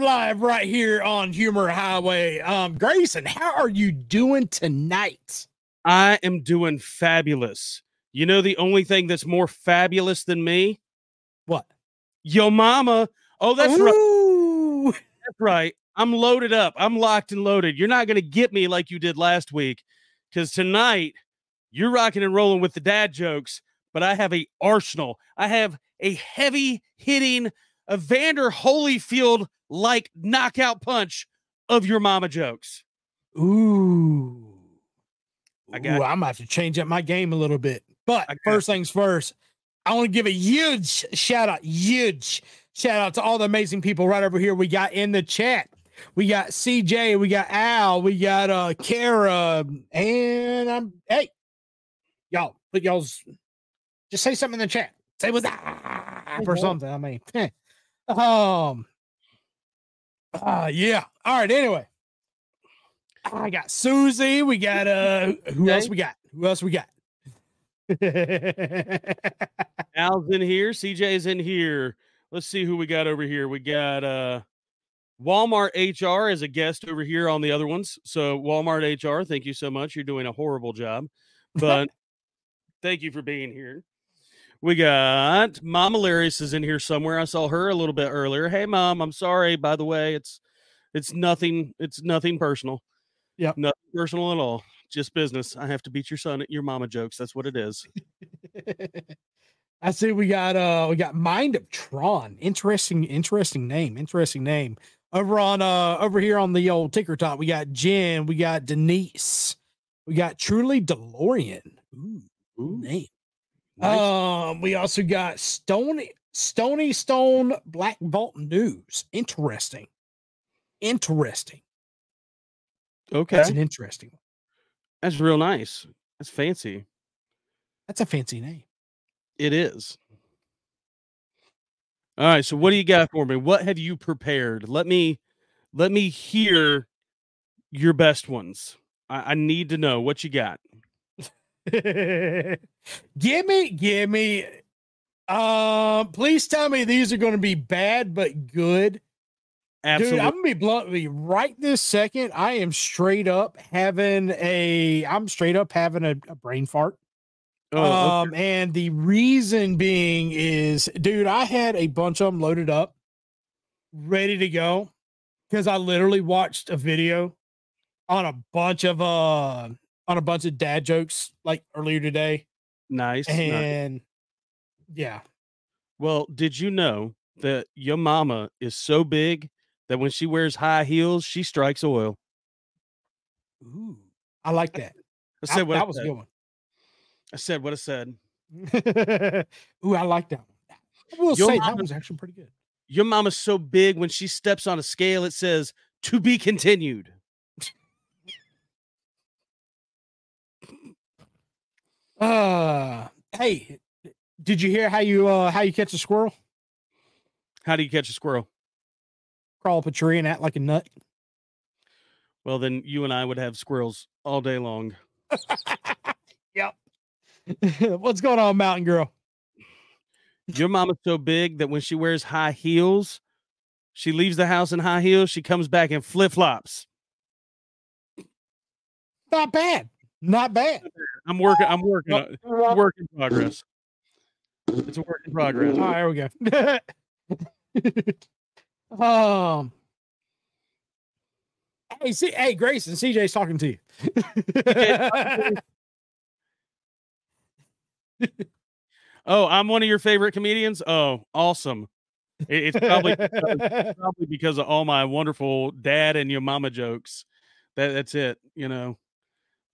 Are live right here on Humor Highway. Um, Graeson, how are you doing tonight? I am doing fabulous. You know the only thing that's more fabulous than me? What? Yo mama. Oh, that's right. That's right. I'm loaded up. I'm locked and loaded. You're not gonna get me like you did last week. Cause tonight you're rocking and rolling with the dad jokes, but I have a arsenal. I have a heavy hitting Evander Holyfield like knockout punch of your mama jokes. Ooh. I got you. I'm gonna have to change up my game a little bit. But first things first, I want to give a huge shout out, huge shout out to all the amazing people right over here we got in the chat. We got CJ, we got Al, we got uh Kara, and I'm hey, y'all, put y'all's just say something in the chat. Say what's up or something. I mean, um, uh, yeah. All right. Anyway, I got Susie. We got uh, who else we got? Who else we got? Al's in here. CJ's in here. Let's see who we got over here. We got uh Walmart HR as a guest over here on the other ones. So Walmart HR, thank you so much. You're doing a horrible job, but thank you for being here. We got Mom Hilarious is in here somewhere. I saw her a little bit earlier. Hey mom, I'm sorry. By the way, it's it's nothing, it's nothing personal. Yeah, Nothing personal at all. Just business. I have to beat your son at your mama jokes. That's what it is. I see we got uh we got Mind of Tron. Interesting, interesting name. Interesting name. Over on uh over here on the old ticker top, we got Jen, we got Denise, we got Truly DeLorean. Ooh, Ooh, name. Nice. Um, we also got Stony Stony Stone Black Vault News. Interesting. Interesting. okay. That's an interesting one. That's real nice. That's fancy. That's a fancy name. It is. All right. So what do you got for me? What have you prepared? Let me let me hear your best ones. I, I need to know what you got. give me, give me. Um, please tell me these are going to be bad but good. Absolutely. Dude, I'm gonna be blunt with you right this second. I am straight up having a. I'm straight up having a, a brain fart. oh, okay. um, and the reason being is, dude, I had a bunch of them loaded up, ready to go, because I literally watched a video on a bunch of uh on a bunch of dad jokes like earlier today, nice. nice. and yeah, Well, did you know that your mama is so big that when she wears high heels, she strikes oil? Ooh, I like that. I I- said what that I was a said. good one. I said what I said. Ooh, I like that one. I will Your say that was actually pretty good. Your mama's so big when she steps on a scale, it says to be continued. Uh, hey, did you hear how you uh how you catch a squirrel? How do you catch a squirrel? Crawl up a tree and act like a nut. Well, then you and I would have squirrels all day long. Yep. What's going on, Mountain Girl? Your mama's so big that when she wears high heels, she leaves the house in high heels, she comes back in flip flops. Not bad. Not bad. I'm working, I'm working, on- work in progress. It's a work in progress. All right, here we go. um. Hey, see, hey, Graeson, CJ's talking to you. Oh, I'm one of your favorite comedians. Oh, awesome. It- it's probably probably because of all my wonderful dad and your mama jokes. That that's it. You know,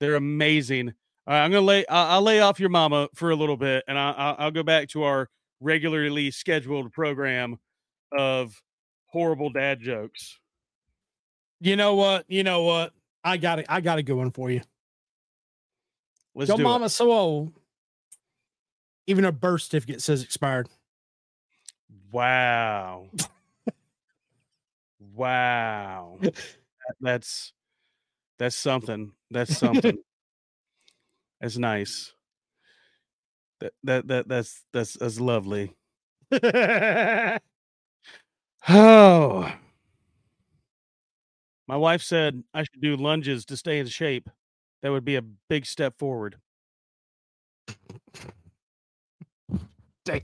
they're amazing. Right, I'm gonna lay. I'll, lay off your mama for a little bit, and I, I'll, I'll go back to our regularly scheduled program of horrible dad jokes. you know what? You know what? I got it. I got a good one for you. Let's Your mama's so old. Even a birth certificate says expired. Wow. wow. That- that's that's something. That's something. That's nice. That that that that's that's that's lovely. Oh, My wife said I should do lunges to stay in shape. That would be a big step forward. Damn.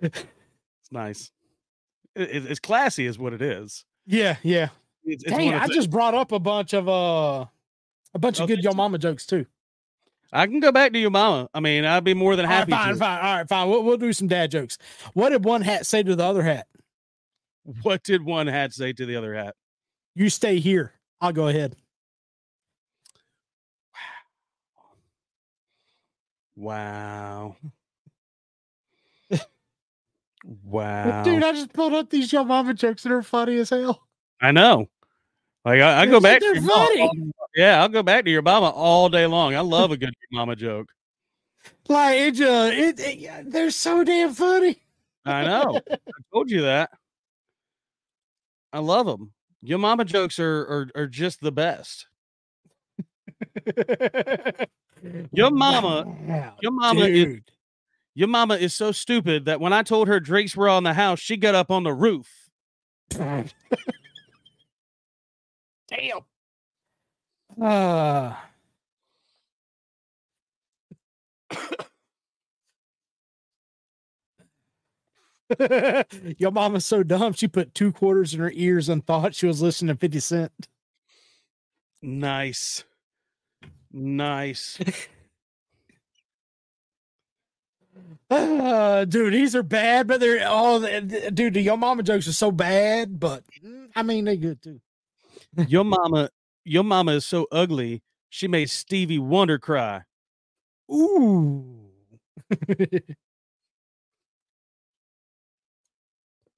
It's nice. It- it- it's classy, is what it is. Yeah, yeah. It's, it's Dang, I just brought up a bunch of uh a bunch Oh, of good yo mama jokes too. I can go back to your mama. I mean, I'd be more than All right, happy fine, to. fine. All right, fine. We'll, we'll do some dad jokes. What did one hat say to the other hat? What did one hat say to the other hat? You stay here. I'll go ahead. Wow. wow. Wow. Dude, I just pulled up these yo mama jokes and they're funny as hell. I know. Like I, I go back. To your mama funny. all- yeah, I'll go back to your mama all day long. I love a good mama joke. Like it just it, it they're so damn funny. I know. I told you that. I love them. Your mama jokes are are, are just the best. Your mama- Wow, Your mama is your mama is so stupid that when I told her drinks were on the house, she got up on the roof. Damn. Uh, Your mama's so dumb. She put two quarters in her ears and thought she was listening to 50 Cent. Nice. Nice. Uh, dude, these are bad, but they're all dude. The your mama jokes are so bad, but mm, I mean they good too. Your mama, your mama is so ugly. She made Stevie Wonder cry. Ooh.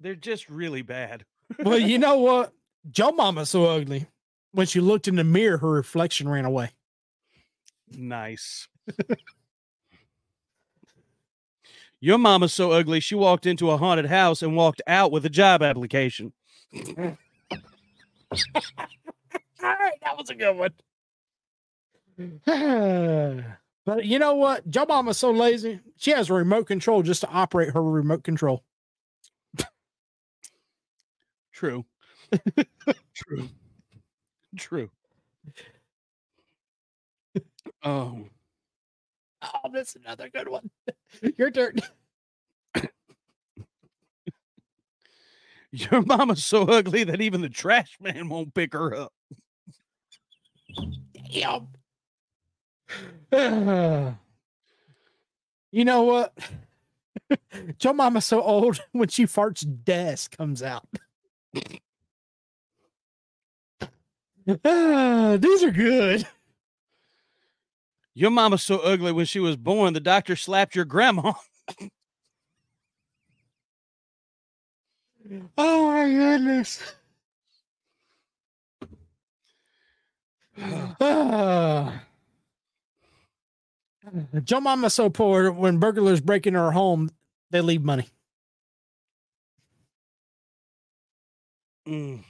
They're just really bad. well, you know what? Joe mama's so ugly. When she looked in the mirror, her reflection ran away. Nice. Your mama's so ugly, she walked into a haunted house and walked out with a job application. All right, that was a good one. but you know what? Joe Mama's so lazy. She has a remote control just to operate her remote control. True. True. True. Oh, Oh, that's another good one. Your turn. your mama's so ugly that even the trash man won't pick her up. Damn. you know what? Your Mama's so old when she farts, desk comes out. Ah, these are good. Your mama's so ugly when she was born, the doctor slapped your grandma. Oh my goodness. Joe Mama's so poor when burglars break into her home, they leave money. Mm.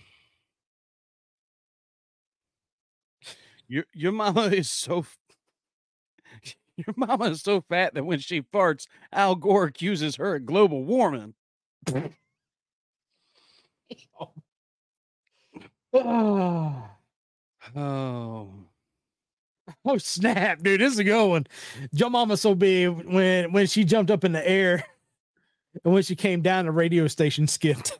Your your mama is so your mama is so fat that when she farts, Al Gore accuses her of global warming. Ah. Oh, Oh snap, dude! This is a good one. Joe Mama's so big when when she jumped up in the air, and when she came down, the radio station skipped.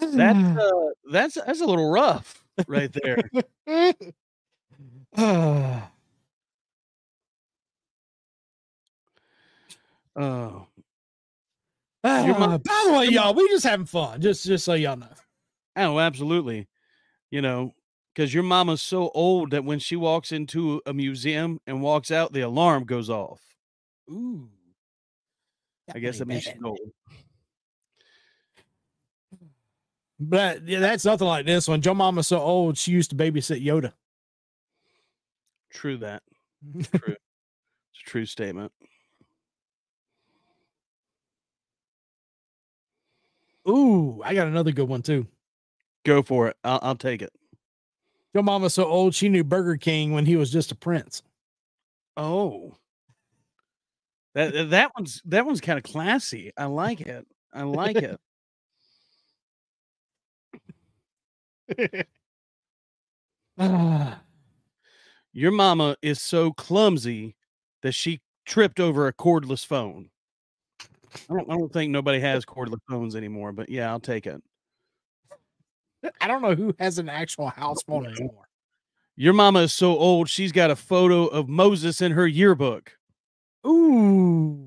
that's uh, that's that's a little rough right there. Oh, Ah, mo- by the way, y'all, we just having fun. Just just so y'all know. oh, absolutely. You know, because your mama's so old that when she walks into a museum and walks out, the alarm goes off. Ooh. I guess that means she's old. But yeah, that's nothing like this one. Your Mama's so old, she used to babysit Yoda. True that. True. it's a true statement. Ooh, I got another good one too. Go for it. I'll, I'll take it. Your Mama's so old, she knew Burger King when he was just a prince. Oh, that that one's that one's kind of classy. I like it. I like it. Ah. Your mama is so clumsy that she tripped over a cordless phone. I don't, I don't think nobody has cordless phones anymore, but yeah, I'll take it. I don't know who has an actual house phone anymore. Your mama is so old, she's got a photo of Moses in her yearbook. Ooh.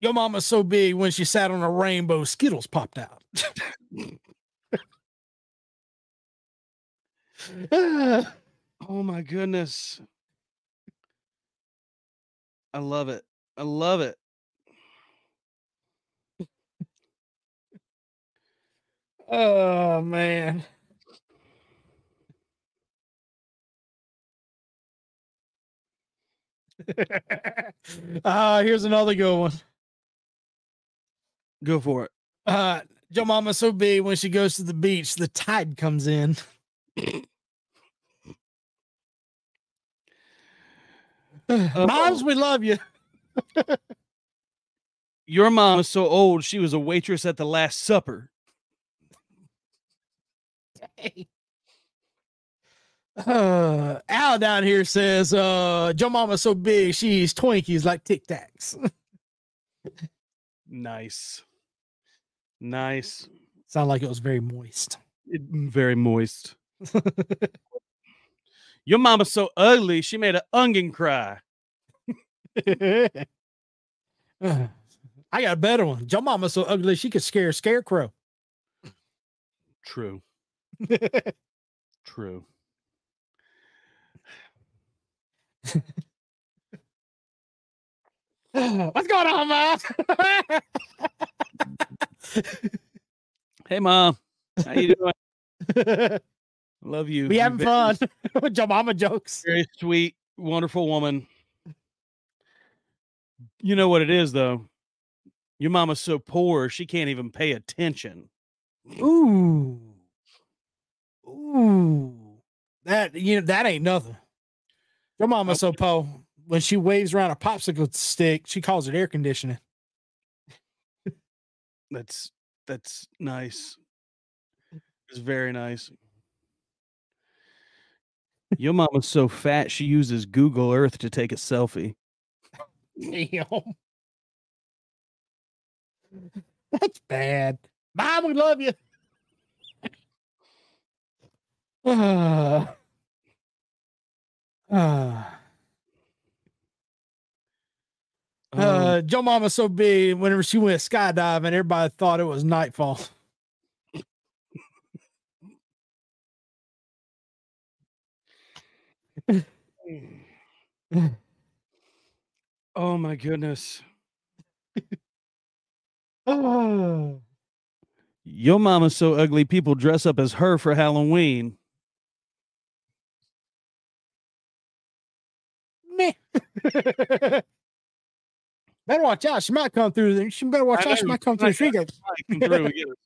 Your mama's so big when she sat on a rainbow, Skittles popped out. Oh my goodness. I love it. I love it. oh man. uh here's another good one. Go for it. Uh your mama's so big when she goes to the beach, the tide comes in. Moms, we love you. Your mom is so old, she was a waitress at the Last Supper. Uh, Al down here says, uh, Joe Mama's so big, she's Twinkies like Tic Tacs. Nice. Nice. Sound like it was very moist. It- very moist. Your mama's so ugly, she made an onion cry. I got a better one. Your Mama's so ugly she could scare a scarecrow. True. True. What's going on, Mom? Hey mom. How you doing? Love you. we having fun with Joe Mama jokes. Very sweet, wonderful woman. You know what it is though? Your mama's so poor she can't even pay attention. Ooh. Ooh. That you know that ain't nothing. Your mama's so poor. when she waves around a popsicle stick, she calls it air conditioning. That's that's nice. It's very nice. Your mama's so fat she uses Google Earth to take a selfie. Damn. That's bad. Mom, we love you. Ah. Um, Uh, Joe Mama's so big. Whenever she went skydiving, everybody thought it was nightfall. oh my goodness. Oh. Your mama's so ugly people dress up as her for Halloween. Meh. better watch out. She might come through. She better watch I out. She might come through the street gate. might come through and get us.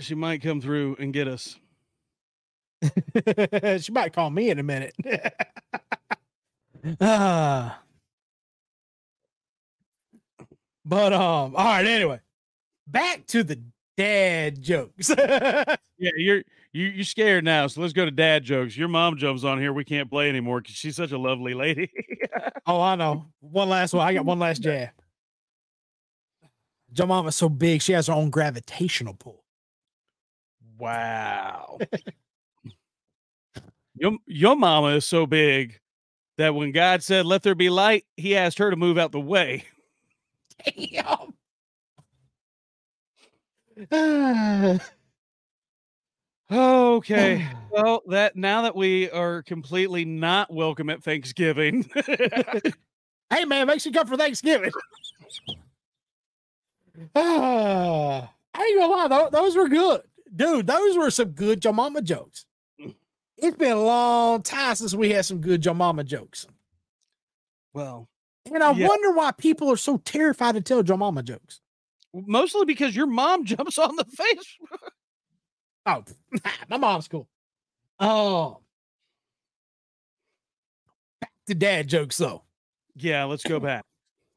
She might come through and get us. she might call me in a minute. Ah. but um, all right, anyway. Back to the dad jokes. Yeah, you're you you're scared now, so let's go to dad jokes. Your mom jumps on here. We can't play anymore because she's such a lovely lady. oh, I know. One last one. I got one last jab. Your mama's so big, she has her own gravitational pull. wow. Your your mama is so big that when God said, "Let there be light," He asked her to move out the way. Damn. Okay. Well, that now that we are completely not welcome at Thanksgiving, hey man, make sure you come for Thanksgiving. Ah, I ain't gonna lie, tho- those were good, dude. Those were some good your mama jokes. It's been a long time since we had some good your mama jokes, well, and I Yeah. wonder why people are so terrified to tell your mama jokes. mostly because your mom jumps on the face. Oh, my mom's cool. Oh, back to dad jokes though. Yeah, let's go back.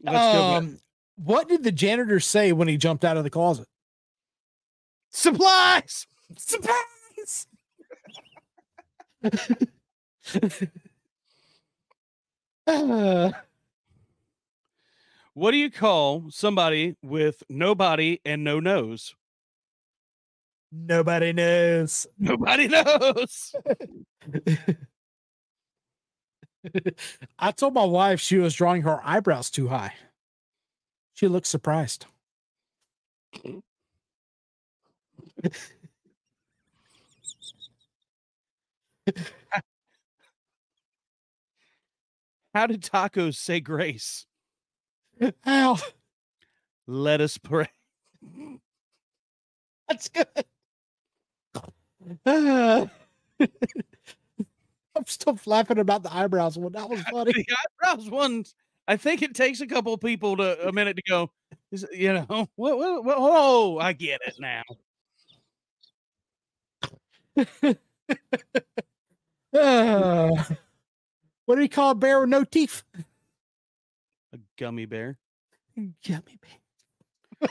Let's go. back. Um, what did the janitor say when he jumped out of the closet? Supplies. Surprise! Uh, What do you call somebody with no body and no nose? nobody knows. Nobody knows. I told my wife she was drawing her eyebrows too high. She looked surprised. How did tacos say grace? Ow, Let us pray. that's good. Uh, I'm still laughing about the eyebrows one. That was funny. The eyebrows ones. I think it takes a couple of people to a minute to go. You know, what, what, what, oh, I get it now. Uh, what do you call a bear with no teeth? A gummy bear. Yummy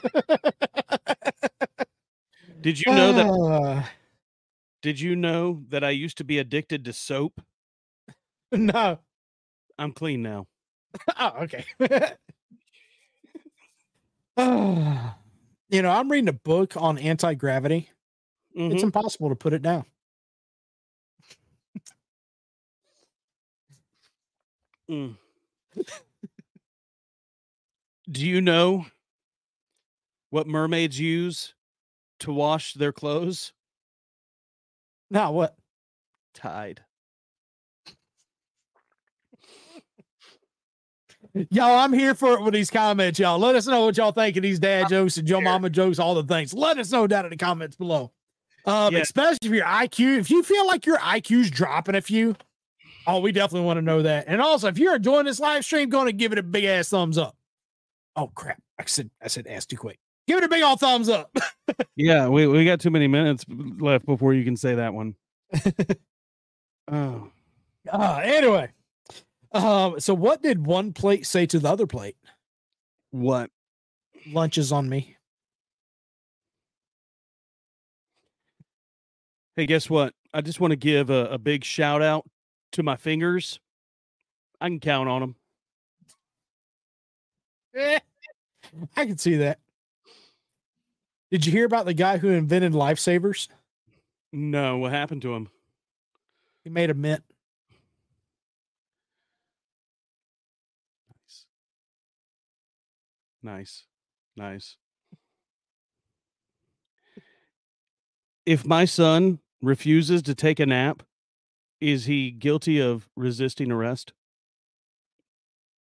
Did you know that? Uh, Did you know that I used to be addicted to soap? no. I'm clean now. Oh, okay. Uh, you know, I'm reading a book on anti gravity. It's Mhm. impossible to put it down. Mm. Do you know what mermaids use to wash their clothes? Now what? Tide. Y'all, I'm here for it with these comments, y'all. Let us know what y'all think of these dad jokes and Joe Mama jokes, all the things. Let us know down in the comments below. Um, Yeah. especially if your IQ, if you feel like your IQ's dropping a few, oh, we definitely want to know that. And also, if you're enjoying this live stream, going to give it a big ass thumbs up. Oh crap! I said I said ass too quick. Give it a big old thumbs up. Yeah, we, we got too many minutes left before you can say that one. oh. Uh, anyway, um, so what did one plate say to the other plate? What? Lunch is on me. Hey, guess what? I just want to give a, a big shout out to my fingers. I can count on them. Eh, I can see that. Did you hear about the guy who invented lifesavers? No, what happened to him? He made a mint. Nice. Nice. Nice. If my son refuses to take a nap, is he guilty of resisting arrest?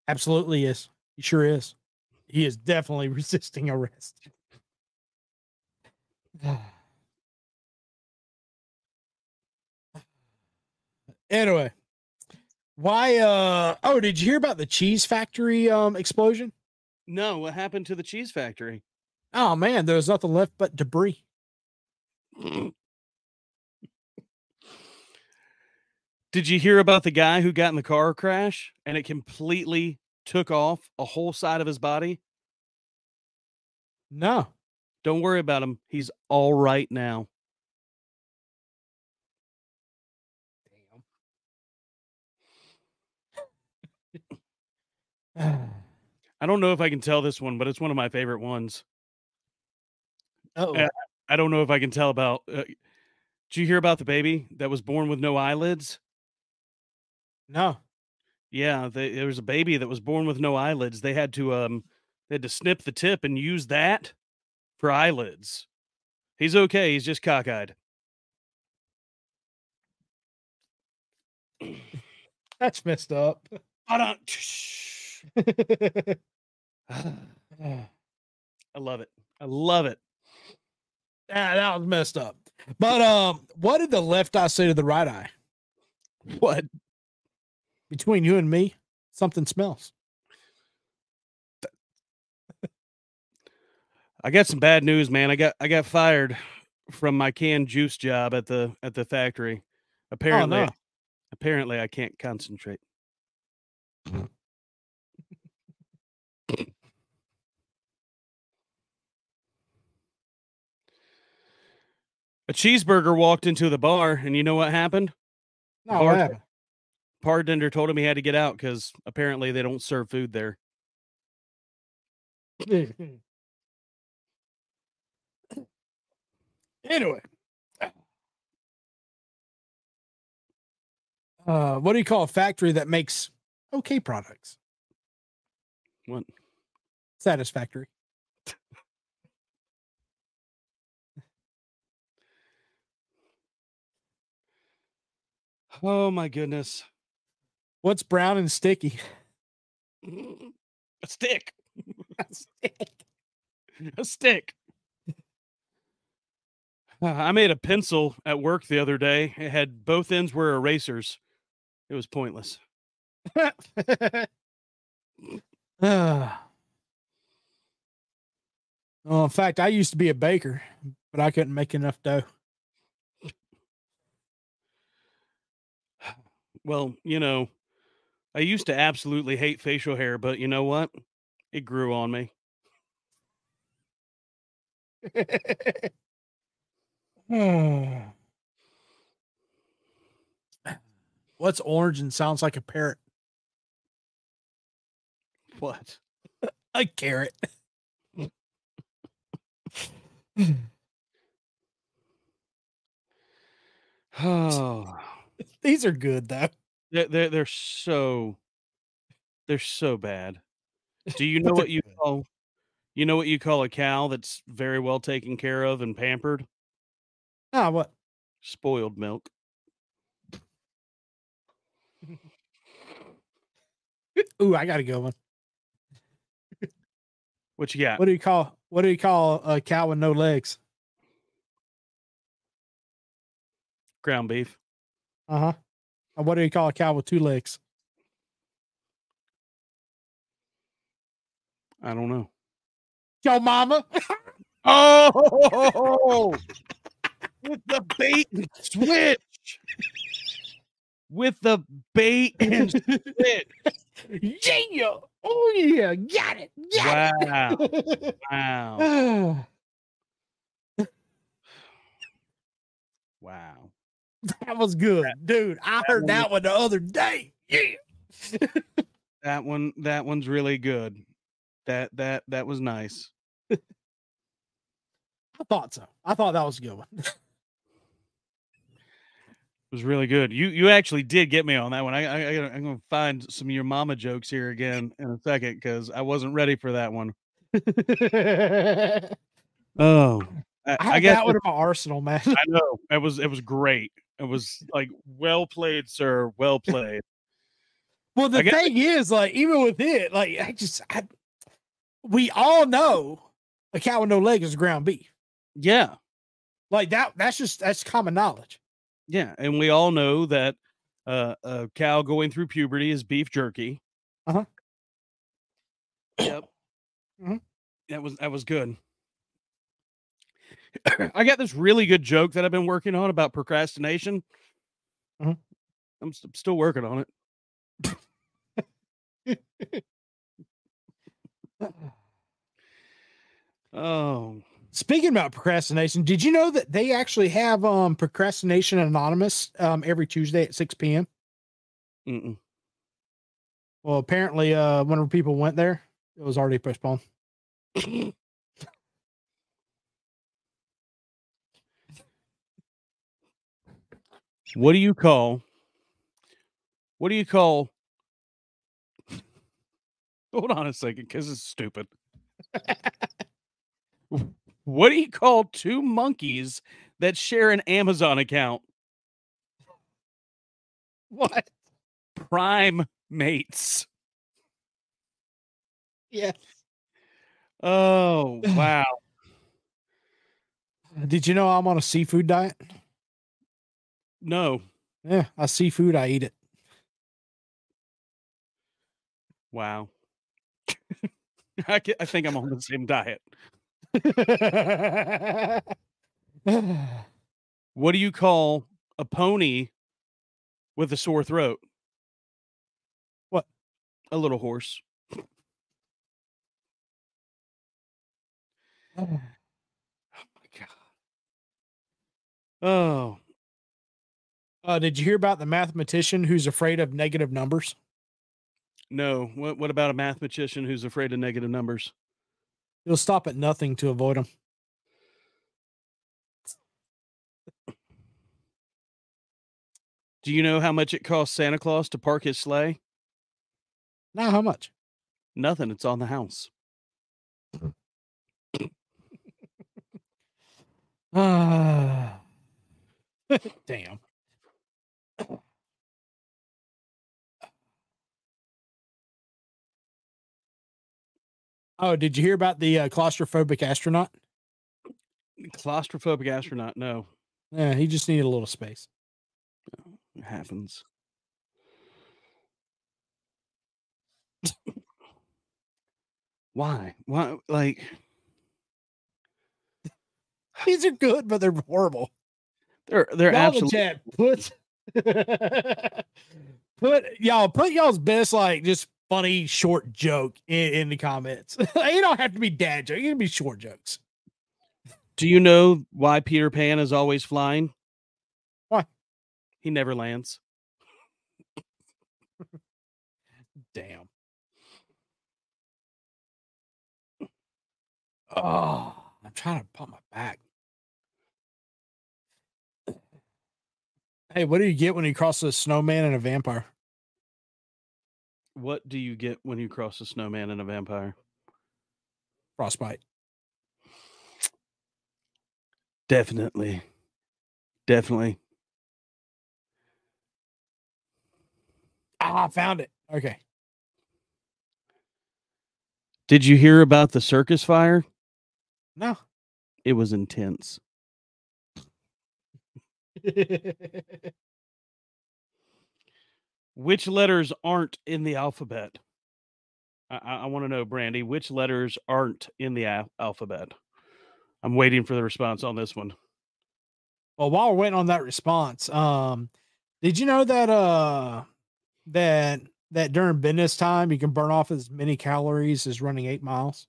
Absolutely is. He sure is. He is definitely resisting arrest. anyway, why uh oh, did you hear about the cheese factory um explosion? No, what happened to the cheese factory? Oh man, there was nothing left but debris. Did you hear about the guy who got in the car crash and it completely took off a whole side of his body? No. Don't worry about him. He's all right now. Damn. I don't know if I can tell this one, but it's one of my favorite ones. oh. I don't know if I can tell about. Uh, did you hear about the baby that was born with no eyelids? No. Yeah, they, there was a baby that was born with no eyelids. They had to um, they had to snip the tip and use that for eyelids. He's okay. He's just cockeyed. That's messed up. I don't. I love it. I love it. Yeah, that was messed up. But um, what did the left eye say to the right eye? What? between you and me, something smells. I got some bad news, man. I got I got fired from my canned juice job at the at the factory. Oh, apparently, oh, no. apparently I can't concentrate. A cheeseburger walked into the bar, and you know what happened? No, what happened? Bartender told him he had to get out because apparently they don't serve food there. anyway. Uh, what do you call a factory that makes okay products? What? Satisfactory. Oh my goodness. What's brown and sticky? A stick. A stick. Uh, I made a pencil at work the other day. It had both ends were erasers. It was pointless. Ah. well, in fact, I used to be a baker, but I couldn't make enough dough. Well, you know, I used to absolutely hate facial hair, but you know what? It grew on me. What's orange and sounds like a parrot? What? A carrot. Oh, These are good though. They're, they're, they're so, they're so bad. Do you know what you good. call, you know what you call a cow that's very well taken care of and pampered? Ah, what? Spoiled milk. Ooh, I got to go one. What you got? What do you call? What do you call a cow with no legs? Ground beef. Uh huh. Uh, what do you call a cow with two legs? I don't know. Yo, mama. Oh, with the bait and switch. With the bait and switch. yeah. Oh yeah. Got it. Got Wow. it. Wow. Wow. that was good, dude. I heard one that one the other day. Yeah. That one that one's really good. That that that was nice. I thought so. I thought that was a good one. It was really good. You you actually did get me on that one. I, I, I I'm gonna find some of your mama jokes here again in a second because I wasn't ready for that one. I Oh, I, have I guess that one in my arsenal, man. I know it was it was great. It was like well played, sir. Well played. Well, the guess- thing is, like, even with it, like, I just, I, we all know a cow with no leg is ground beef. Yeah, Like that, that's just that's common knowledge. yeah, and we all know that uh, a cow going through puberty is beef jerky. Uh-huh. Yep. Mhm. That was that was good. I got this really good joke that I've been working on about procrastination. Mhm. I'm st- still working on it. Oh, Speaking about procrastination, did you know that they actually have um procrastination anonymous um every Tuesday at 6 p.m. mm-mm. Well, apparently, uh, whenever people went there, it was already postponed. what do you call? What do you call? Hold on a second, because it's stupid. what do you call two monkeys that share an Amazon account? What? Prime mates. Yeah. Oh wow! Did you know I'm on a seafood diet? No, Yeah, I see food, I eat it. wow. I, I think I'm on the same diet. What do you call a pony with a sore throat? What? A little horse. Oh my god. Oh, Uh, did you hear about the mathematician who's afraid of negative numbers? no. What, what about a mathematician who's afraid of negative numbers? He'll stop at nothing to avoid them. Do you know how much it costs Santa Claus to park his sleigh? Now, how much? Nothing. It's on the house. Ah, damn. Oh, did you hear about the uh, claustrophobic astronaut? Claustrophobic astronaut. No, Yeah, he just needed a little space. it happens. Why? Why? Like, These are good, but they're horrible. they're they're Y'all in the absolutely. put put y'all put y'all's best like just funny short joke in, in the comments. you don't have to be dad joke. You can be short jokes. Do you know why Peter Pan is always flying? Why? He never lands. Damn. Oh, I'm trying to pump my back. Hey, what do you get when you cross a snowman and a vampire? What do you get when you cross a snowman and a vampire? Frostbite. Definitely. Definitely. Ah, I found it. Okay. Did you hear about the circus fire? No. It was intense. Which letters aren't in the alphabet? I, I, want to know, Brandy, which letters aren't in the al- alphabet? I'm waiting for the response on this one. Well, while we're waiting on that response, um, did you know that uh that that during business time you can burn off as many calories as running eight miles?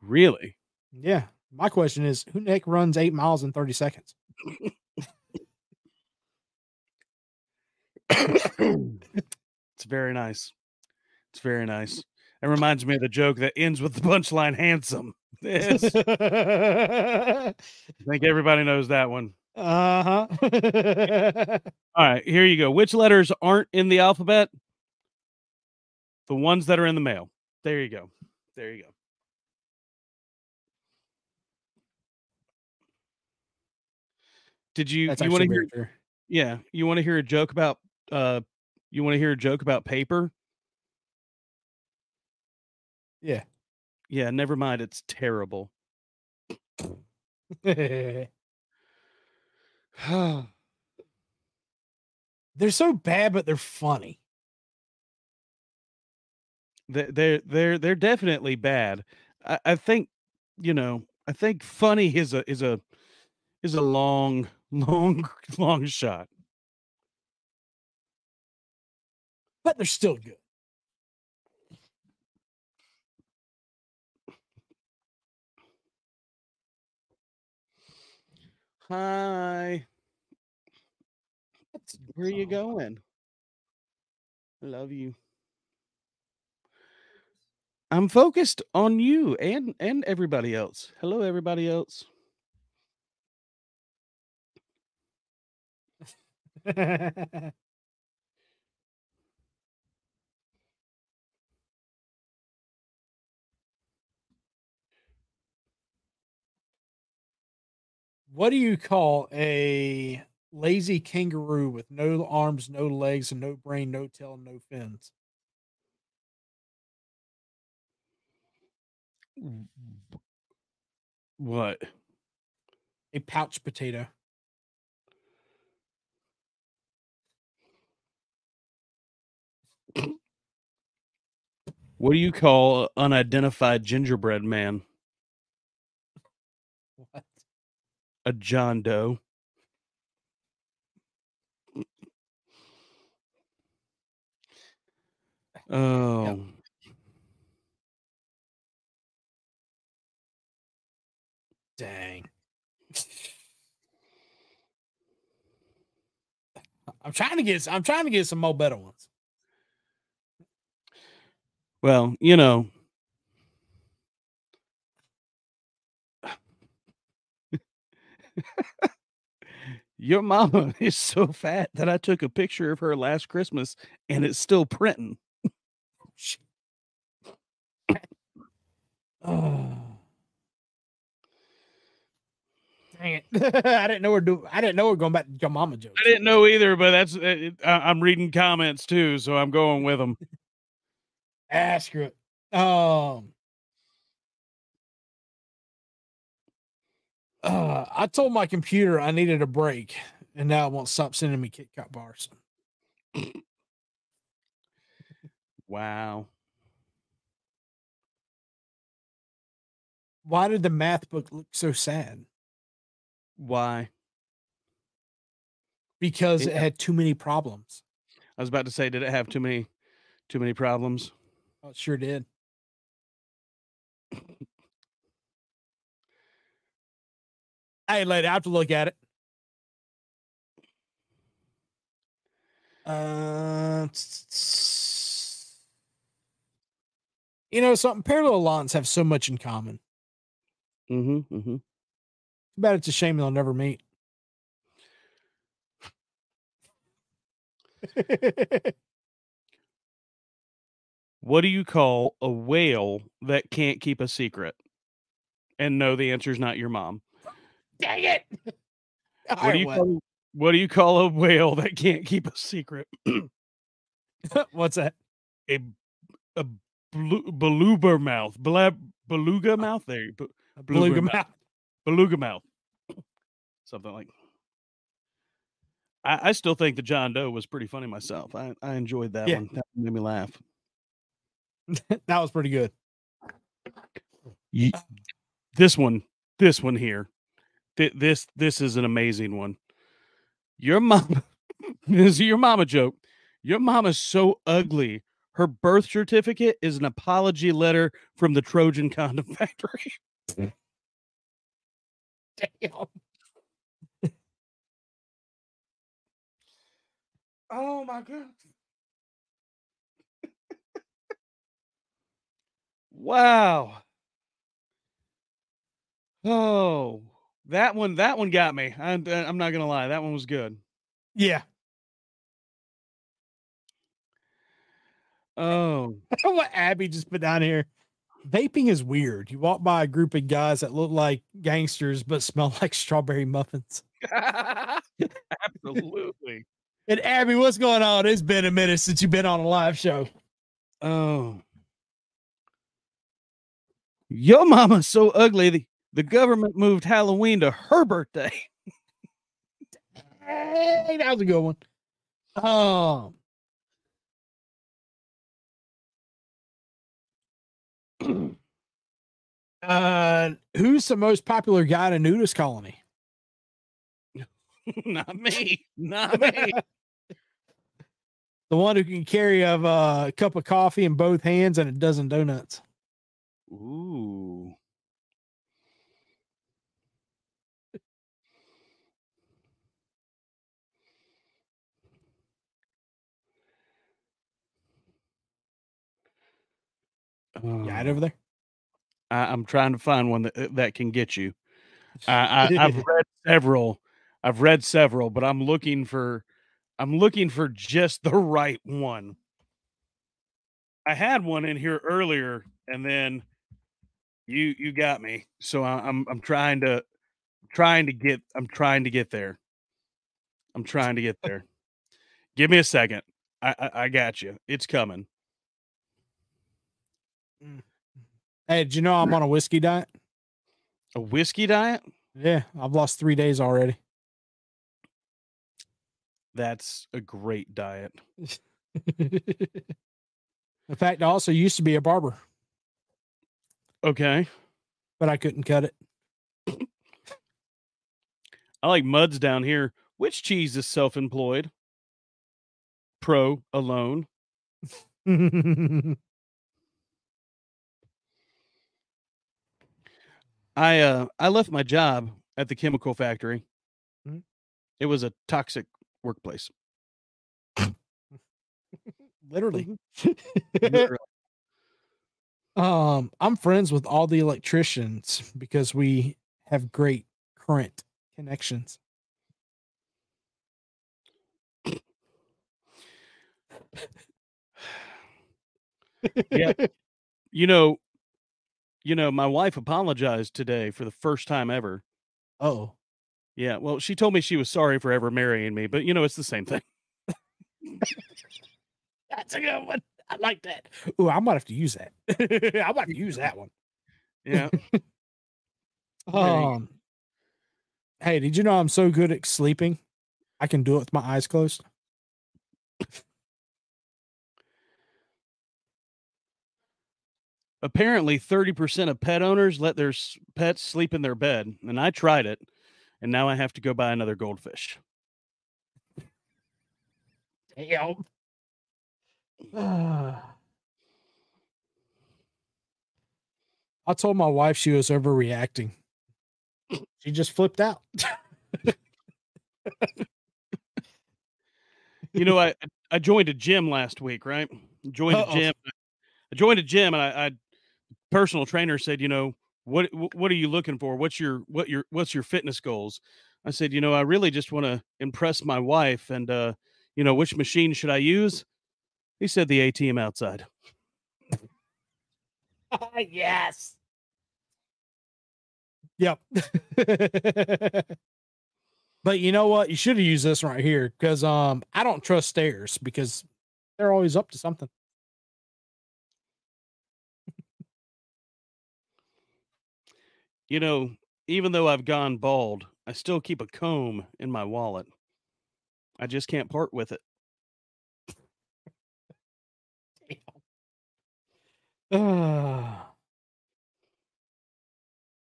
Really? Yeah. My question is, who Nick runs eight miles in 30 seconds? it's very nice. It's very nice. It reminds me of the joke that ends with the punchline handsome. Yes. I think everybody knows that one. uh-huh. All right, here you go. Which letters aren't in the alphabet? The ones that are in the mail. There you go. There you go. Did you That's you want to hear true. yeah, you want to hear a joke about uh you want to hear a joke about paper? Yeah. Yeah, never mind, it's terrible. they're so bad, but they're funny. They- they're they're they're definitely bad. I, I think you know. I think funny is a is a is a long long long shot. But they're still good. Hi, where are you going? I love you. I'm focused on you and and everybody else. Hello, everybody else. what do you call a lazy kangaroo with no arms, no legs, and no brain, no tail, no fins? What? A pouch potato. What do you call unidentified gingerbread man? What? A John Doe. Oh, Dang. I'm trying to get I'm trying to get some more better ones. Well, you know, your mama is so fat that I took a picture of her last Christmas and it's still printing. Oh. Dang it! I didn't know we're do. I didn't know we're going back to your mama jokes. I didn't know either, but that's uh, it, I, I'm reading comments too, so I'm going with them. Ah, screw it. Um. Uh, I told my computer I needed a break, and now it won't stop sending me Kit Kat bars. Wow. Why did the math book look so sad? Why? Because It- it had too many problems. I was about to say, did it have too many, too many problems? Oh, it sure did. Hey, lady, I have to look at it. Uh, you know something? Parallel lines have so much in common. Mm-hmm. Mm-hmm. Too bad it's a shame they'll never meet. What do you call a whale that can't keep a secret? And no, the answer is not your mom. Dang it! What do you call, what do you call a whale that can't keep a secret? What's that? a a blu- beluga mouth, blab, beluga mouth. There, you bu- Beluga beluga mouth. mouth. beluga mouth, something like. I, I still think the John Doe was pretty funny myself. I, I enjoyed that Yeah. one. That made me laugh. that was pretty good. Ye- this one, this one here, thi- this this is an amazing one. Your mom, this is your mama joke. Your mama's so ugly. Her birth certificate is an apology letter from the Trojan condom factory. Mm-hmm. Damn. oh my god. Wow. Oh, that one, that one got me. I'm, I'm not gonna lie, that one was good. Yeah. Oh, what Abby just put down here. Vaping is weird. You walk by a group of guys that look like gangsters but smell like strawberry muffins. absolutely. And Abby, what's going on? It's been a minute since you've been on a live show. Oh. Your mama's so ugly. The, government moved Halloween to her birthday. Hey, that was a good one. Um, uh, who's the most popular guy in a nudist colony? Not me. Not me. The one who can carry a uh, cup of coffee in both hands and a dozen donuts. Ooh. Yeah, Oh. over there. I, I'm trying to find one that uh, that can get you. I, I, I've read several. I've read several, but I'm looking for I'm looking for just the right one. I had one in here earlier, and then you you got me. So I, I'm I'm trying to trying to get I'm trying to get there. I'm trying to get there. Give me a second. I, I I got you. It's coming. Mm. Hey, did you know I'm on a whiskey diet? A whiskey diet? Yeah, I've lost three days already. That's a great diet. In fact, I also used to be a barber, Okay. but I couldn't cut it. I like muds down here. Which cheese is self-employed? Pro alone. I uh I left my job at the chemical factory. Mhm. It was a toxic workplace. Literally. Literally. um, I'm friends with all the electricians because we have great current connections. Yeah. You know, you know, my wife apologized today for the first time ever. Oh, Yeah, well, she told me she was sorry for ever marrying me, but you know, it's the same thing. that's a good one. I like that. Oh, I might have to use that. I might have to use that one. Yeah. Um, hey, did you know I'm so good at sleeping? I can do it with my eyes closed. Apparently, 30% of pet owners let their pets sleep in their bed, and I tried it, and now I have to go buy another goldfish. Damn. I told my wife she was overreacting. She just flipped out. You know, I I joined a gym last week, right? Joined Uh-oh. a gym. I joined a gym, and I, I personal trainer said, you know, what what are you looking for? What's your what your what's your fitness goals? I said, you know, I really just want to impress my wife, and uh, you know, which machine should I use? He said the ATM outside. yes. Yep. but you know what? You should have used this right here because um I don't trust stairs because they're always up to something. You know, even though I've gone bald, I still keep a comb in my wallet. I just can't part with it.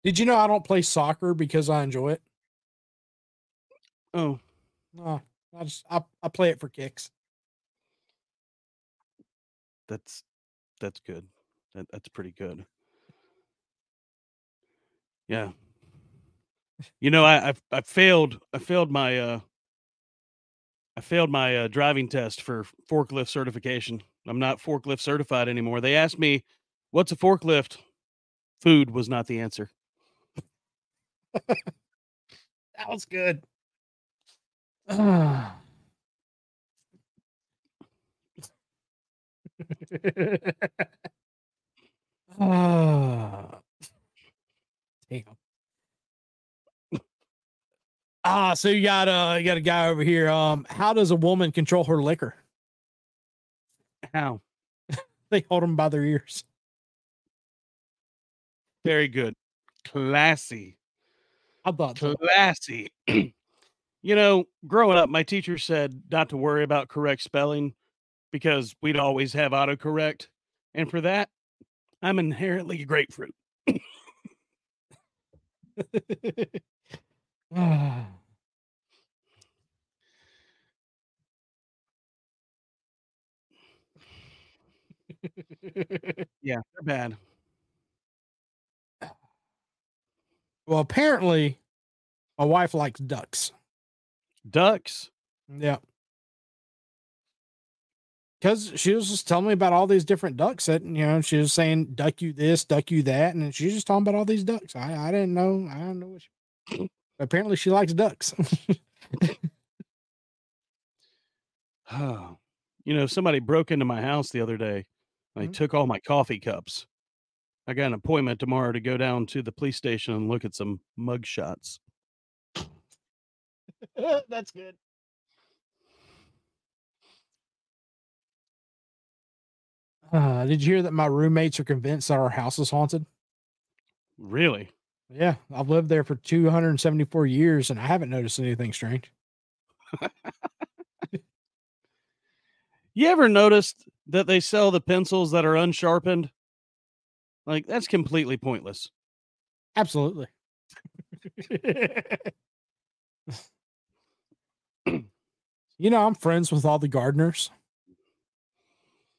Did you know I don't play soccer because I enjoy it? Oh, No, I just I, I play it for kicks. that's that's good. That, that's pretty good. Yeah. You know, I I, I failed. I failed my uh. I failed my uh, driving test for forklift certification. I'm not forklift certified anymore. They asked me, "What's a forklift?" Food was not the answer. That was good. Ah. Ah. Ah, so you got uh you got a guy over here. Um, how does a woman control her liquor? How? They hold them by their ears. Very good. Classy. I thought classy. you know, growing up, my teacher said not to worry about correct spelling because we'd always have autocorrect. And for that, I'm inherently a grapefruit. Yeah, they're bad. well, apparently, my wife likes ducks. Ducks. Yeah. Because she was just telling me about all these different ducks that, you know, she was saying, duck you this, duck you that. And she's just talking about all these ducks. I, I didn't know. I don't know what she, apparently she likes ducks. Oh, you know, somebody broke into my house the other day. They Mhm. took all my coffee cups. I got an appointment tomorrow to go down to the police station and look at some mug shots. That's good. Uh, did you hear that my roommates are convinced that our house is haunted? Really? Yeah, I've lived there for 274 years and I haven't noticed anything strange. You ever noticed that they sell the pencils that are unsharpened? Like that's completely pointless. Absolutely. you know, I'm friends with all the gardeners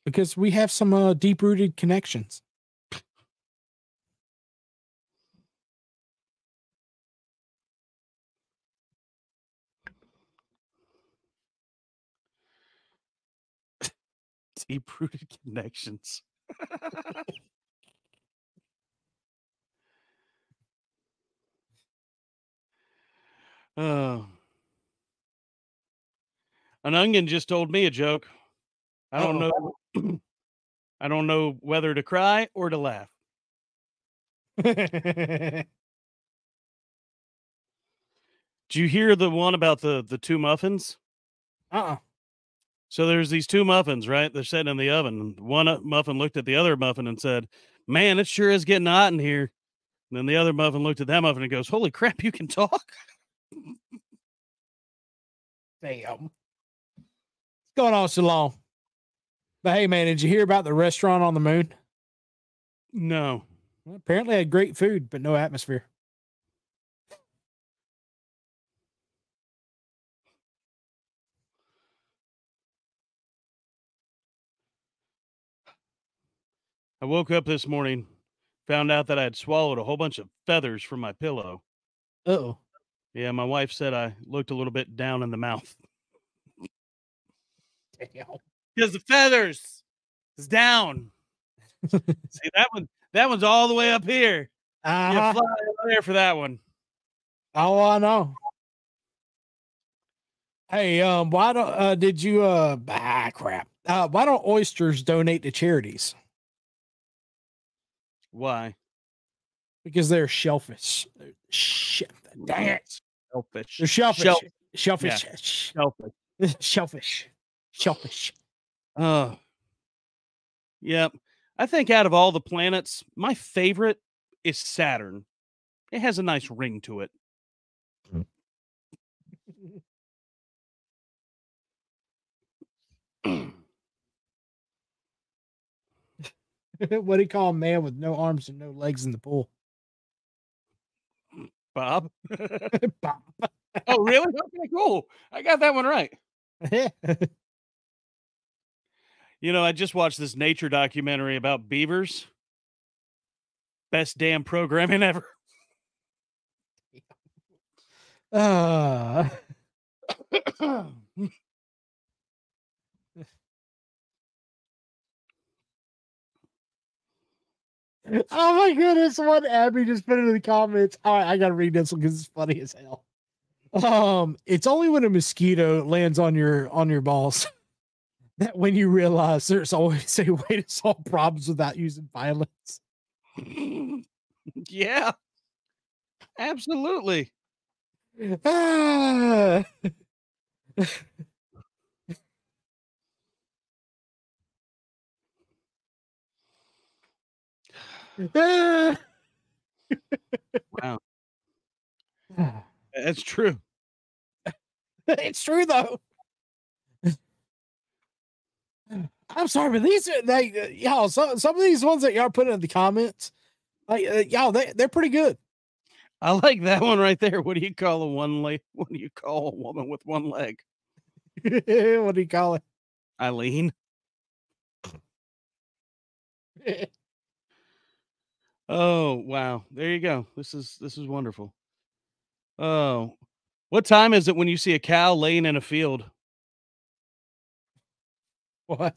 because we have some uh, deep rooted connections. Deep rooted connections. Oh. An onion just told me a joke. I don't Uh-oh. know. I don't know whether to cry or to laugh. Did you hear the one about the the two muffins? uh-uh. So there's these two muffins, right? They're sitting in the oven. One uh, muffin looked at the other muffin and said, "Man, it sure is getting hot in here." And then the other muffin looked at that muffin and goes, "Holy crap, you can talk!" Damn. What's going on so long? But hey, man, did you hear about the restaurant on the moon? No. Well, apparently, had great food, but no atmosphere. I woke up this morning, found out that I had swallowed a whole bunch of feathers from my pillow. Uh oh. Yeah, my wife said I looked a little bit down in the mouth Damn. Because the feathers is down. See that one? That one's all the way up here. You Uh-huh. fly over there for that one. Oh, I know. Hey, um, why don't uh did you uh ah crap. Uh why don't oysters donate to charities? Why? Because they're shellfish. Shit. Dang it. Shellfish. They're shellfish. Shell- shellfish. Shellfish. Shellfish. Shellfish. Oh. Yep. I think out of all the planets, my favorite is Saturn. It has a nice ring to it. Hmm. what do you call a man with no arms and no legs in the pool? Bob. Bob. oh, really? Okay, cool. I got that one right. You know, I just watched this nature documentary about beavers. Best damn programming ever. uh, oh my goodness, what Abby just put into the comments. All right, I gotta read this one because it's funny as hell. Um, it's only when a mosquito lands on your on your balls that when you realize there's always a way to solve problems without using violence. yeah. Absolutely. Ah. Ah. Wow. That's true. it's true though. I'm sorry, but these are like uh, y'all. Some some of these ones that y'all put in the comments, like uh, y'all, they they're pretty good. I like that one right there. What do you call a one leg? What do you call a woman with one leg? what do you call it? Eileen. Oh wow. There you go. This is this is wonderful. Oh. What time is it when you see a cow laying in a field? what?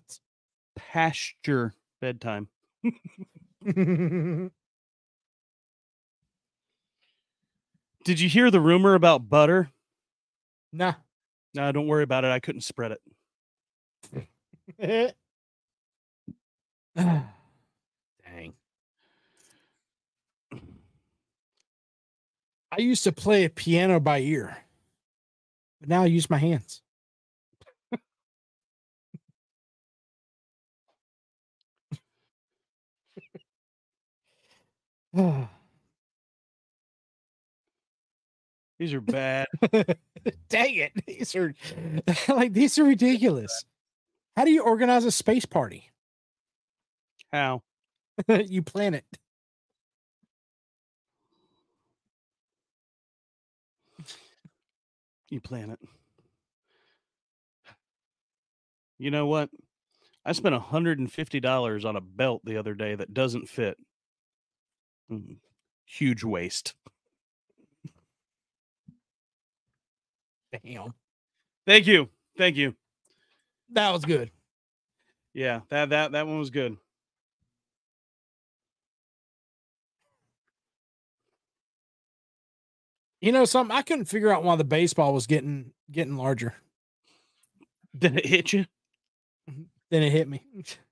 Pasture bedtime. Did you hear the rumor about butter? nah. Nah, don't worry about it. I couldn't spread it. Dang. I used to play a piano by ear, but now I use my hands. These are bad. Dang it. These are like these are ridiculous. How do you organize a space party? How? you plan it. You plan it. You know what? I spent $150 on a belt the other day that doesn't fit. Mm, Huge waste. Damn. Thank you. Thank you. That was good. Yeah, that that that one was good. You know something? I couldn't figure out why the baseball was getting getting larger. Did it hit you? Then it hit me.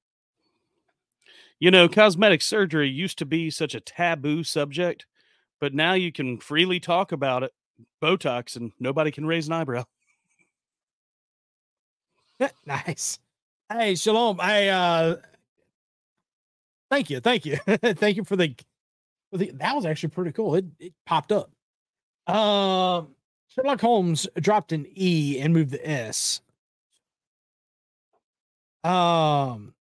You know, cosmetic surgery used to be such a taboo subject, but now you can freely talk about it. Botox and nobody can raise an eyebrow. nice. Hey, Shalom. I uh thank you, thank you. thank you for the, for the that was actually pretty cool. It it popped up. Um Sherlock Holmes dropped an E and moved the S. Um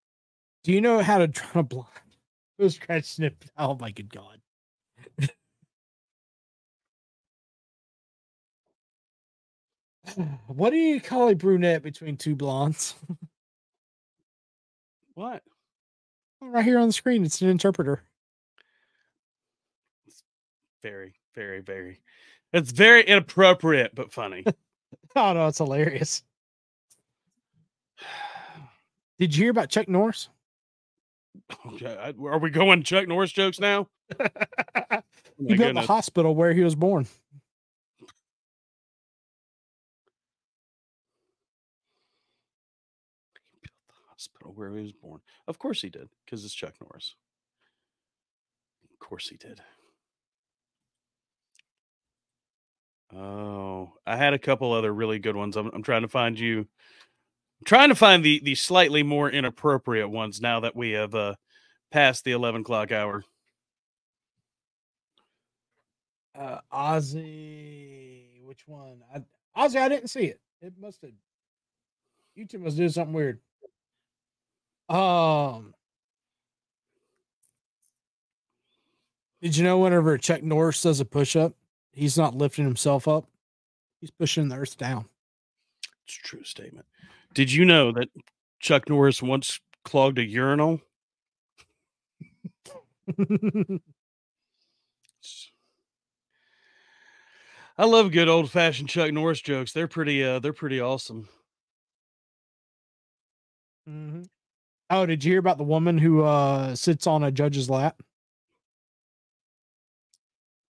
do you know how to draw a blind? Was scratch snip. Oh my good god. what do you call a brunette between two blondes? What? Oh, right here on the screen, it's an interpreter. It's Very, very, very. It's very inappropriate, but funny. Oh no, it's hilarious. Did you hear about Chuck Norris? Okay, I- Are we going Chuck Norris jokes now? Oh he built the hospital where he was born. He built the hospital where he was born. Of course he did, because it's Chuck Norris. Of course he did. Oh, I had a couple other really good ones. I'm, I'm trying to find you. I'm trying to find the the slightly more inappropriate ones now that we have uh passed the 11 o'clock hour. Uh, Ozzy, which one? I, Ozzy, I didn't see it. It must have. YouTube must do something weird. Um, did you know whenever Chuck Norris does a push up, he's not lifting himself up; he's pushing the earth down. It's a true statement. Did you know that Chuck Norris once clogged a urinal? I love good old fashioned Chuck Norris jokes. They're pretty uh they're pretty awesome. Mhm. Oh, did you hear about the woman who uh sits on a judge's lap?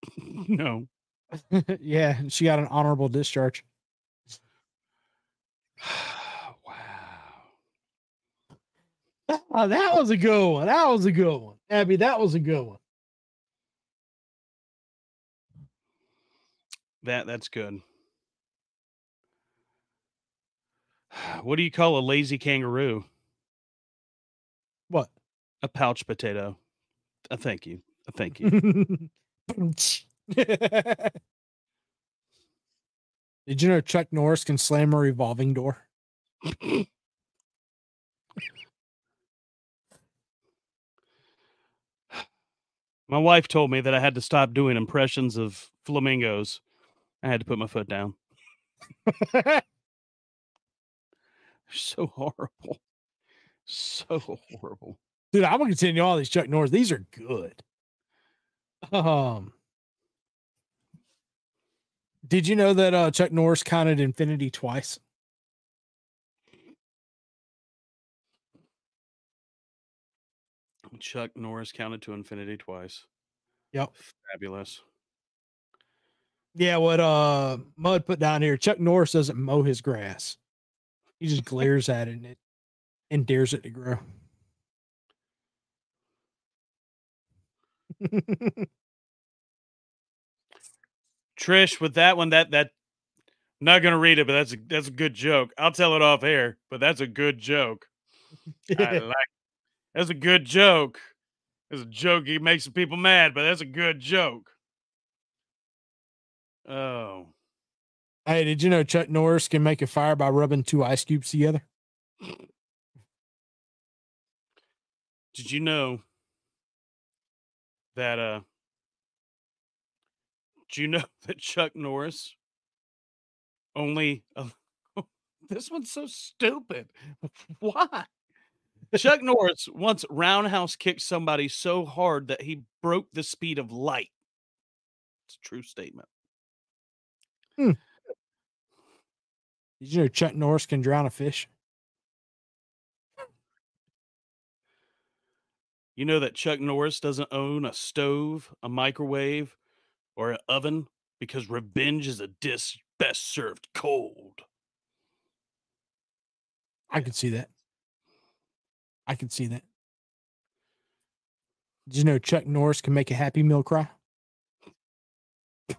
no. yeah, she got an honorable discharge. wow. Oh, that was a good one. That was a good one. Abby, that was a good one. That that's good. What do you call a lazy kangaroo? What? A pouch potato. Uh, thank you. Uh, thank you. Did you know Chuck Norris can slam a revolving door? My wife told me that I had to stop doing impressions of flamingos. I had to put my foot down. So horrible. So horrible. Dude, I'm gonna continue all these Chuck Norris. These are good. Um, did you know that uh, Chuck Norris counted infinity twice? Chuck Norris counted to infinity twice. Yep. Fabulous. Yeah, what uh Mud put down here. Chuck Norris doesn't mow his grass. He just glares at it and it and dares it to grow. Trish, with that one, that that I'm not gonna read it, but that's a that's a good joke. I'll tell it off air, but that's a good joke. I like that's a good joke. It's a joke. He makes some people mad, but that's a good joke. Oh, hey, did you know Chuck Norris can make a fire by rubbing two ice cubes together? did you know that? Uh, do you know that Chuck Norris only? Uh, this one's so stupid. Why? Chuck Norris once roundhouse kicked somebody so hard that he broke the speed of light. It's a true statement. Hmm. Did you know Chuck Norris can drown a fish? You know that Chuck Norris doesn't own a stove, a microwave, or an oven because revenge is a dish best served cold. I can see that. I can see that. Did you know Chuck Norris can make a Happy Meal cry? Did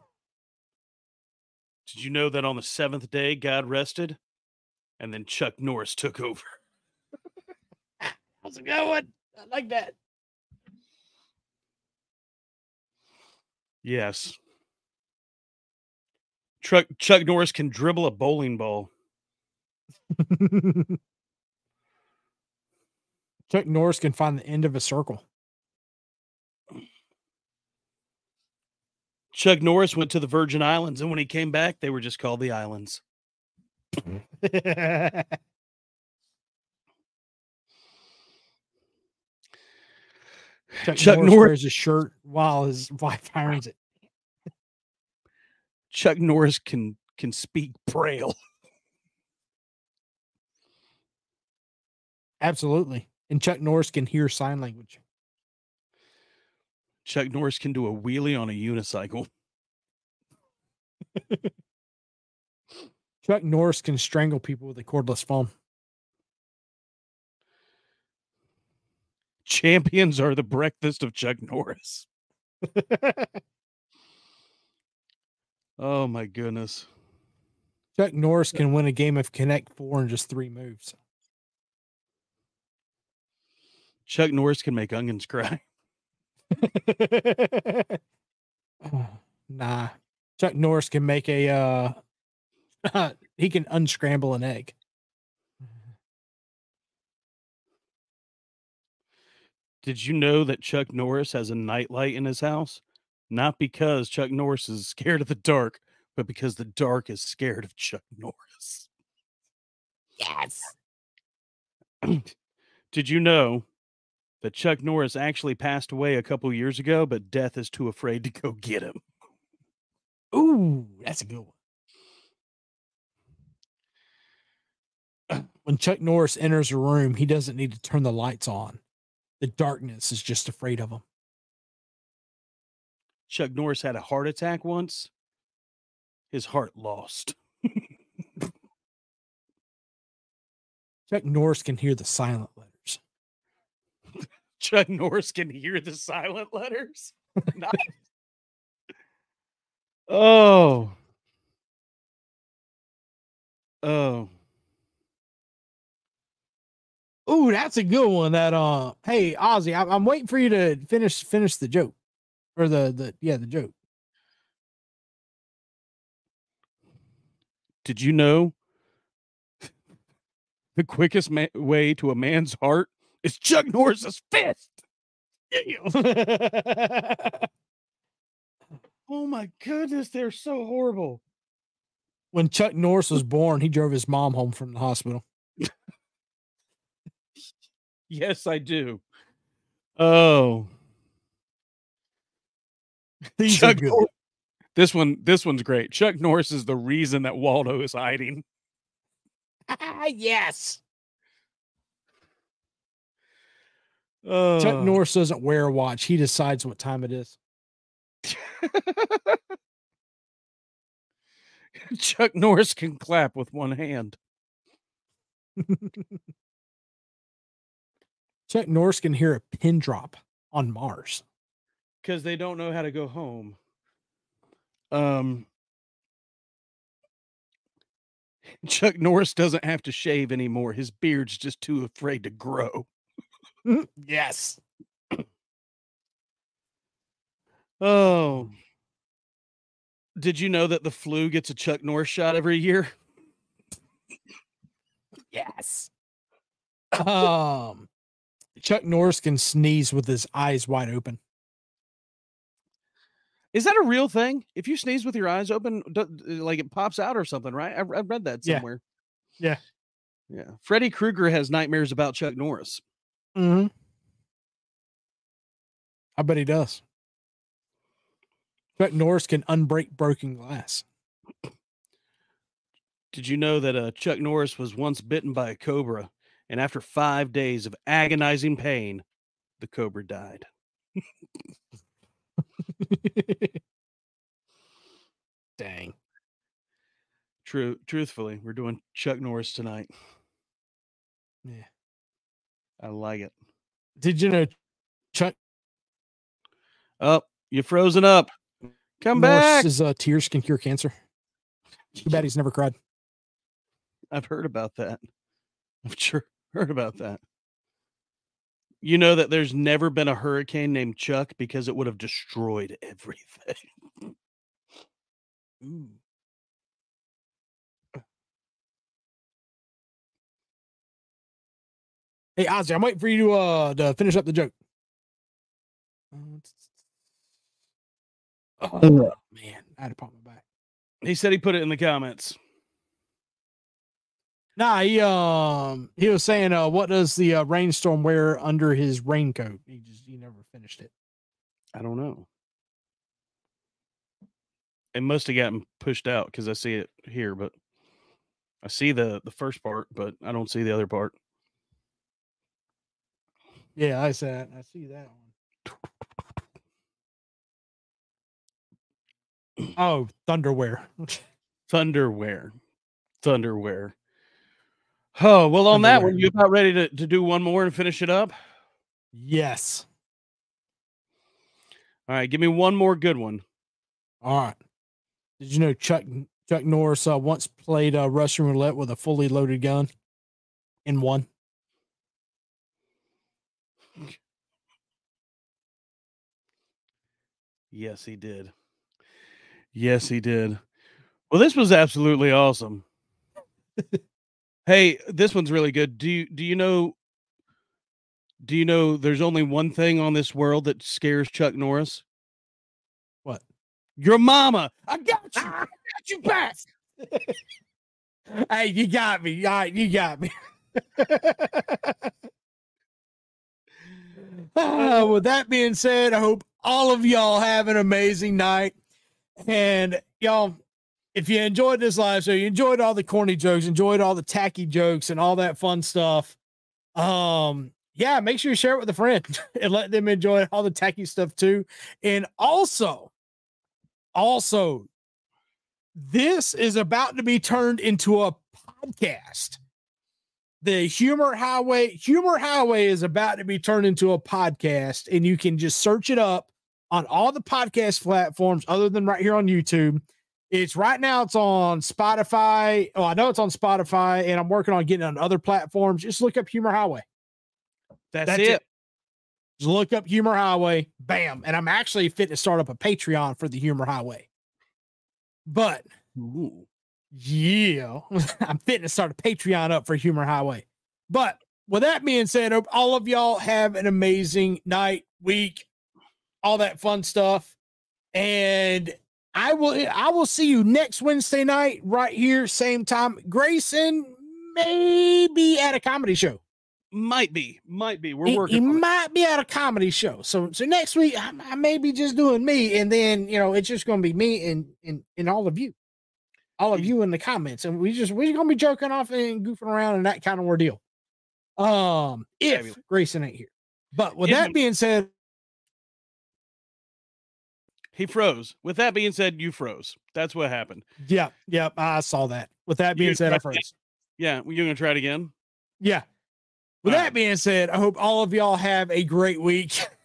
you know that on the seventh day God rested, and then Chuck Norris took over? How's it going? I like that. Yes. Chuck Chuck Norris can dribble a bowling ball. Chuck Norris can find the end of a circle. Chuck Norris went to the Virgin Islands, and when he came back, they were just called the Islands. Chuck, Chuck Norris, Norris- wears a shirt while his wife irons it. Chuck Norris can can speak braille. Absolutely. And Chuck Norris can hear sign language. Chuck Norris can do a wheelie on a unicycle. Chuck Norris can strangle people with a cordless phone. Champions are the breakfast of Chuck Norris. Oh my goodness. Chuck Norris can win a game of Connect Four in just three moves. Chuck Norris can make onions cry. nah. Chuck Norris can make a uh he can unscramble an egg. Did you know that Chuck Norris has a nightlight in his house? Not because Chuck Norris is scared of the dark, but because the dark is scared of Chuck Norris. Yes. Did you know that Chuck Norris actually passed away a couple years ago, but death is too afraid to go get him? Ooh, that's a good one. When Chuck Norris enters a room, he doesn't need to turn the lights on. The darkness is just afraid of him. Chuck Norris had a heart attack once. His heart lost. Chuck Norris can hear the silent letters. Chuck Norris can hear the silent letters. Nice. oh. Oh. Ooh, that's a good one. That uh, hey Ozzy, I'm, I'm waiting for you to finish finish the joke, or the the yeah the joke. Did you know the quickest ma- way to a man's heart is Chuck Norris's fist? Oh my goodness, they're so horrible. when Chuck Norris was born, he drove his mom home from the hospital. Yes, I do. Oh, These Chuck are good. Nor- this one, this one's great. Chuck Norris is the reason that Waldo is hiding. yes. Oh, Chuck Norris doesn't wear a watch. He decides what time it is. Chuck Norris can clap with one hand. Chuck Norris can hear a pin drop on Mars. because they don't know how to go home. Um, Chuck Norris doesn't have to shave anymore. His beard's just too afraid to grow. Yes. Oh, did you know that the flu gets a Chuck Norris shot every year? Yes. Um, Chuck Norris can sneeze with his eyes wide open. Is that a real thing? If you sneeze with your eyes open, like it pops out or something, right? I, I read that somewhere. Yeah. somewhere. Yeah. Yeah. Freddy Krueger has nightmares about Chuck Norris. Mm-hmm. I bet he does. Chuck Norris can unbreak broken glass. Did you know that uh, Chuck Norris was once bitten by a cobra, and after five days of agonizing pain, the cobra died. Dang. True, truthfully, we're doing Chuck Norris tonight. Yeah. I like it. Did you know Chuck Oh, you're frozen up. Come back. Norris's uh, tears can cure cancer? Too bad he's never cried. I've heard about that. I've sure heard about that. You know that there's never been a hurricane named Chuck because it would have destroyed everything. Ooh. Hey Ozzy, I'm waiting for you to uh to finish up the joke. Oh man, I had to pop my back. He said he put it in the comments. Nah, he um he was saying uh what does the uh, rainstorm wear under his raincoat? He just he never finished it. I don't know. It must have gotten pushed out because I see it here, but I see the the first part, but I don't see the other part. Yeah, I said I see that one. Oh, thunderwear. Thunderwear. Thunderwear. Oh, well, on that one, you about ready to, to do one more and finish it up? yes. All right, give me one more good one. All right. Did you know Chuck Chuck Norris uh, once played uh, Russian roulette with a fully loaded gun and won? Yes, he did. Yes, he did. Well, this was absolutely awesome. hey, this one's really good. Do you do you know do you know there's only one thing on this world that scares Chuck Norris? What? Your mama. I got you. I got you back. Hey, you got me. All right, you got me. Ah, with that being said, I hope all of y'all have an amazing night. And y'all, if you enjoyed this live show, you enjoyed all the corny jokes, enjoyed all the tacky jokes and all that fun stuff. Um, yeah, make sure you share it with a friend and let them enjoy all the tacky stuff too. And also, also, this is about to be turned into a podcast. The Humor Highway, Humor Highway is about to be turned into a podcast, and you can just search it up on all the podcast platforms other than right here on YouTube. It's right now, it's on Spotify. Oh, I know it's on Spotify, and I'm working on getting it on other platforms. Just look up Humor Highway. That's, That's it. it. Just look up Humor Highway. Bam. And I'm actually fit to start up a Patreon for the Humor Highway. But Ooh. Yeah, I'm fitting to start a Patreon up for Humor Highway. But with that being said, all of y'all have an amazing night, week, all that fun stuff. And I will I will see you next Wednesday night, right here, same time. Graeson may be at a comedy show. Might be. Might be. We're he, working he on it. might be at a comedy show. So so next week I, I may be just doing me, and then you know it's just gonna be me and and and all of you, all of you in the comments, and we just we're gonna be joking off and goofing around and that kind of ordeal. Um, if Graeson ain't here, but with If- that being said, He froze. With that being said, you froze. That's what happened. yeah, yeah, I saw that. With that You being said, I froze. Yeah, you're gonna try it again. Yeah. With All that right. being said, I hope all of y'all have a great week.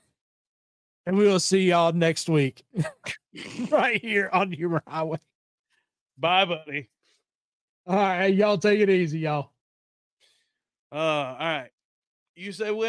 And we will see y'all next week right here on Humor Highway. Bye, buddy. All right, y'all take it easy, y'all. Uh, all right. You say when?